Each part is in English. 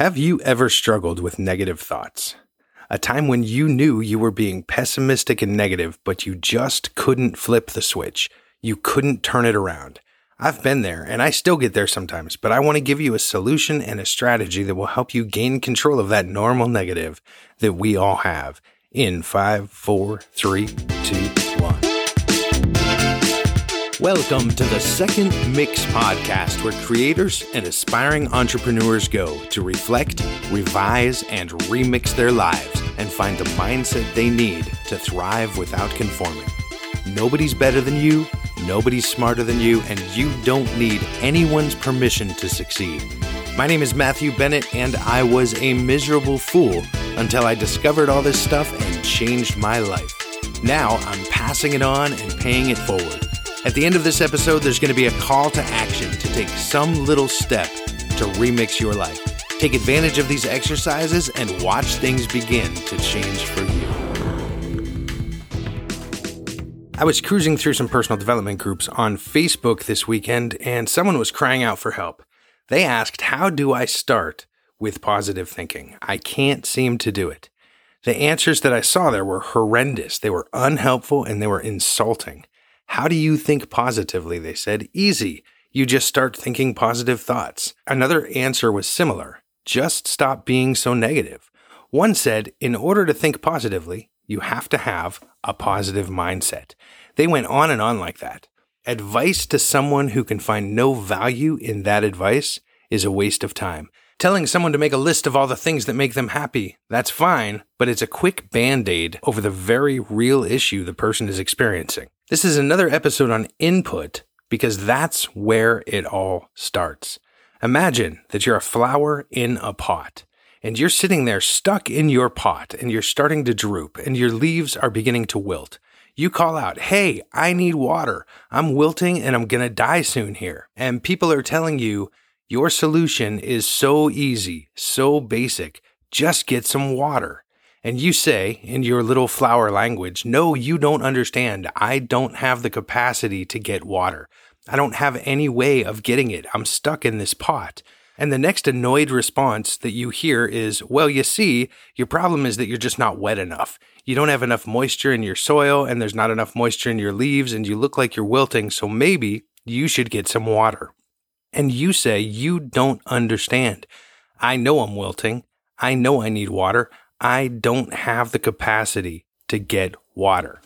Have you ever struggled with negative thoughts? A time when you knew you were being pessimistic and negative, but you just couldn't flip the switch. You couldn't turn it around. I've been there and I still get there sometimes, but I want to give you a solution and a strategy that will help you gain control of that normal negative that we all have in five, four, three, two, one. Welcome to the Second Mix podcast, where creators and aspiring entrepreneurs go to reflect, revise, and remix their lives and find the mindset they need to thrive without conforming. Nobody's better than you, nobody's smarter than you, and you don't need anyone's permission to succeed. My name is Matthew Bennett, and I was a miserable fool until I discovered all this stuff and changed my life. Now I'm passing it on and paying it forward. At the end of this episode, there's going to be a call to action to take some little step to remix your life. Take advantage of these exercises and watch things begin to change for you. I was cruising through some personal development groups on Facebook this weekend, and someone was crying out for help. They asked, How do I start with positive thinking? I can't seem to do it. The answers that I saw there were horrendous. They were unhelpful and they were insulting. How do you think positively? They said. Easy. You just start thinking positive thoughts. Another answer was similar. Just stop being so negative. One said, in order to think positively, you have to have a positive mindset. They went on and on like that. Advice to someone who can find no value in that advice is a waste of time. Telling someone to make a list of all the things that make them happy, that's fine, but it's a quick band aid over the very real issue the person is experiencing. This is another episode on input because that's where it all starts. Imagine that you're a flower in a pot and you're sitting there stuck in your pot and you're starting to droop and your leaves are beginning to wilt. You call out, Hey, I need water. I'm wilting and I'm going to die soon here. And people are telling you, your solution is so easy, so basic. Just get some water. And you say in your little flower language, no, you don't understand. I don't have the capacity to get water. I don't have any way of getting it. I'm stuck in this pot. And the next annoyed response that you hear is, well, you see, your problem is that you're just not wet enough. You don't have enough moisture in your soil, and there's not enough moisture in your leaves, and you look like you're wilting, so maybe you should get some water and you say you don't understand. I know I'm wilting. I know I need water. I don't have the capacity to get water.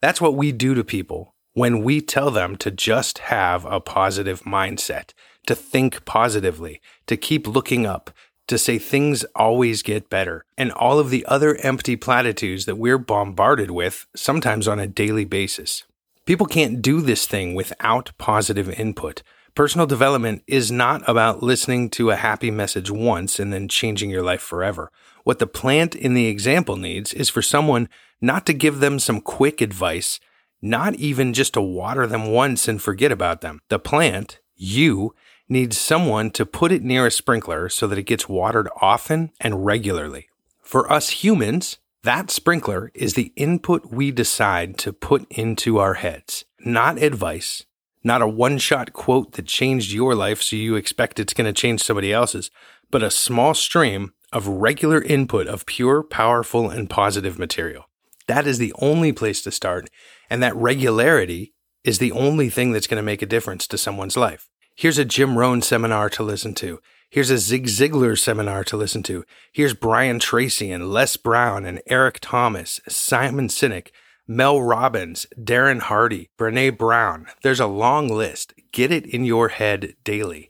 That's what we do to people when we tell them to just have a positive mindset, to think positively, to keep looking up, to say things always get better, and all of the other empty platitudes that we're bombarded with, sometimes on a daily basis. People can't do this thing without positive input. Personal development is not about listening to a happy message once and then changing your life forever. What the plant in the example needs is for someone not to give them some quick advice, not even just to water them once and forget about them. The plant, you, needs someone to put it near a sprinkler so that it gets watered often and regularly. For us humans, that sprinkler is the input we decide to put into our heads, not advice, not a one shot quote that changed your life so you expect it's going to change somebody else's, but a small stream of regular input of pure, powerful, and positive material. That is the only place to start. And that regularity is the only thing that's going to make a difference to someone's life. Here's a Jim Rohn seminar to listen to. Here's a Zig Ziglar seminar to listen to. Here's Brian Tracy and Les Brown and Eric Thomas, Simon Sinek Mel Robbins, Darren Hardy, Brene Brown. There's a long list. Get it in your head daily.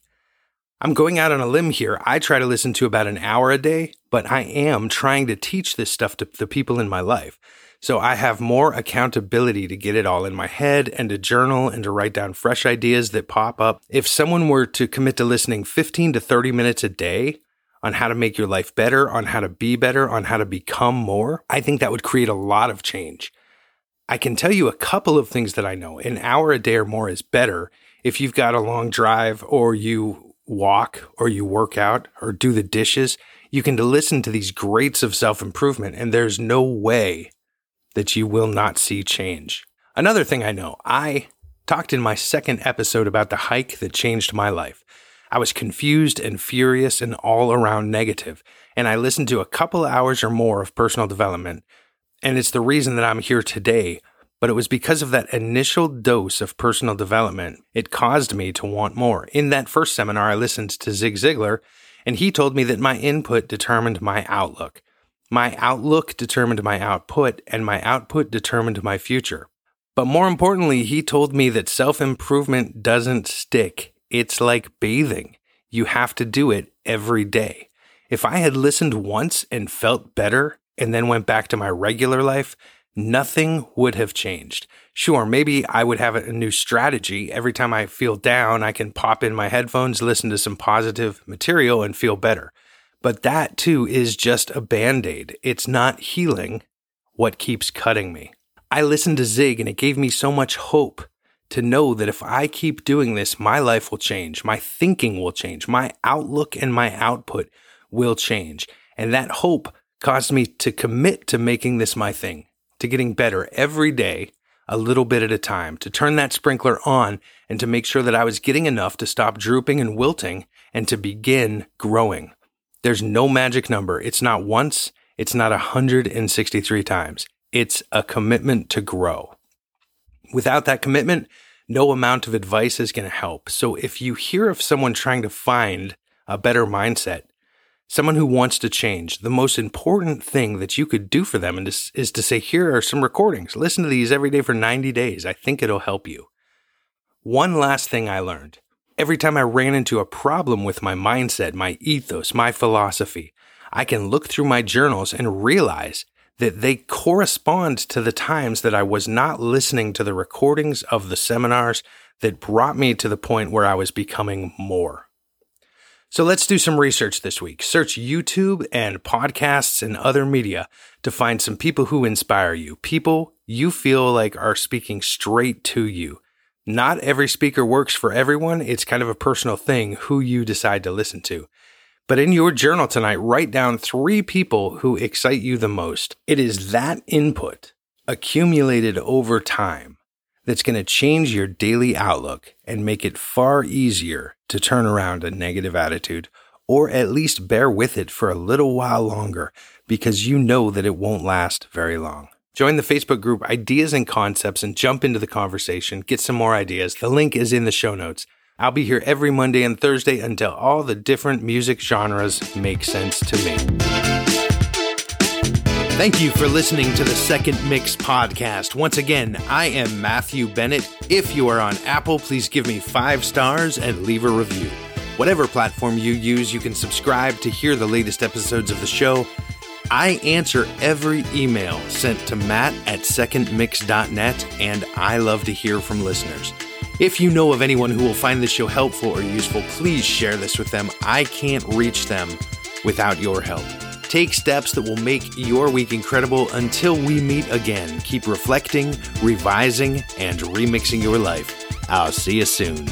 I'm going out on a limb here. I try to listen to about an hour a day, but I am trying to teach this stuff to the people in my life. So I have more accountability to get it all in my head and to journal and to write down fresh ideas that pop up. If someone were to commit to listening 15 to 30 minutes a day on how to make your life better, on how to be better, on how to become more, I think that would create a lot of change. I can tell you a couple of things that I know. An hour a day or more is better if you've got a long drive or you walk or you work out or do the dishes. You can listen to these greats of self improvement, and there's no way that you will not see change. Another thing I know, I talked in my second episode about the hike that changed my life. I was confused and furious and all around negative, and I listened to a couple hours or more of personal development. And it's the reason that I'm here today. But it was because of that initial dose of personal development, it caused me to want more. In that first seminar, I listened to Zig Ziglar, and he told me that my input determined my outlook. My outlook determined my output, and my output determined my future. But more importantly, he told me that self improvement doesn't stick. It's like bathing. You have to do it every day. If I had listened once and felt better and then went back to my regular life, nothing would have changed. Sure, maybe I would have a new strategy. Every time I feel down, I can pop in my headphones, listen to some positive material, and feel better. But that too is just a band aid. It's not healing what keeps cutting me. I listened to Zig and it gave me so much hope to know that if I keep doing this, my life will change, my thinking will change, my outlook and my output will change. And that hope caused me to commit to making this my thing, to getting better every day, a little bit at a time, to turn that sprinkler on and to make sure that I was getting enough to stop drooping and wilting and to begin growing. There's no magic number. It's not once, it's not 163 times. It's a commitment to grow. Without that commitment, no amount of advice is going to help. So if you hear of someone trying to find a better mindset, someone who wants to change, the most important thing that you could do for them is, to say, here are some recordings. Listen to these every day for 90 days. I think it'll help you. One last thing I learned. Every time I ran into a problem with my mindset, my ethos, my philosophy, I can look through my journals and realize that they correspond to the times that I was not listening to the recordings of the seminars that brought me to the point where I was becoming more. So let's do some research this week. Search YouTube and podcasts and other media to find some people who inspire you, people you feel like are speaking straight to you. Not every speaker works for everyone. It's kind of a personal thing who you decide to listen to. But in your journal tonight, write down three people who excite you the most. It is that input accumulated over time that's going to change your daily outlook and make it far easier to turn around a negative attitude or at least bear with it for a little while longer because you know that it won't last very long. Join the Facebook group Ideas and Concepts and jump into the conversation. Get some more ideas. The link is in the show notes. I'll be here every Monday and Thursday until all the different music genres make sense to me. Thank you for listening to the Second Mix podcast. Once again, I am Matthew Bennett. If you are on Apple, please give me five stars and leave a review. Whatever platform you use, you can subscribe to hear the latest episodes of the show. I answer every email sent to matt at secondmix.net, and I love to hear from listeners. If you know of anyone who will find this show helpful or useful, please share this with them. I can't reach them without your help. Take steps that will make your week incredible until we meet again. Keep reflecting, revising, and remixing your life. I'll see you soon.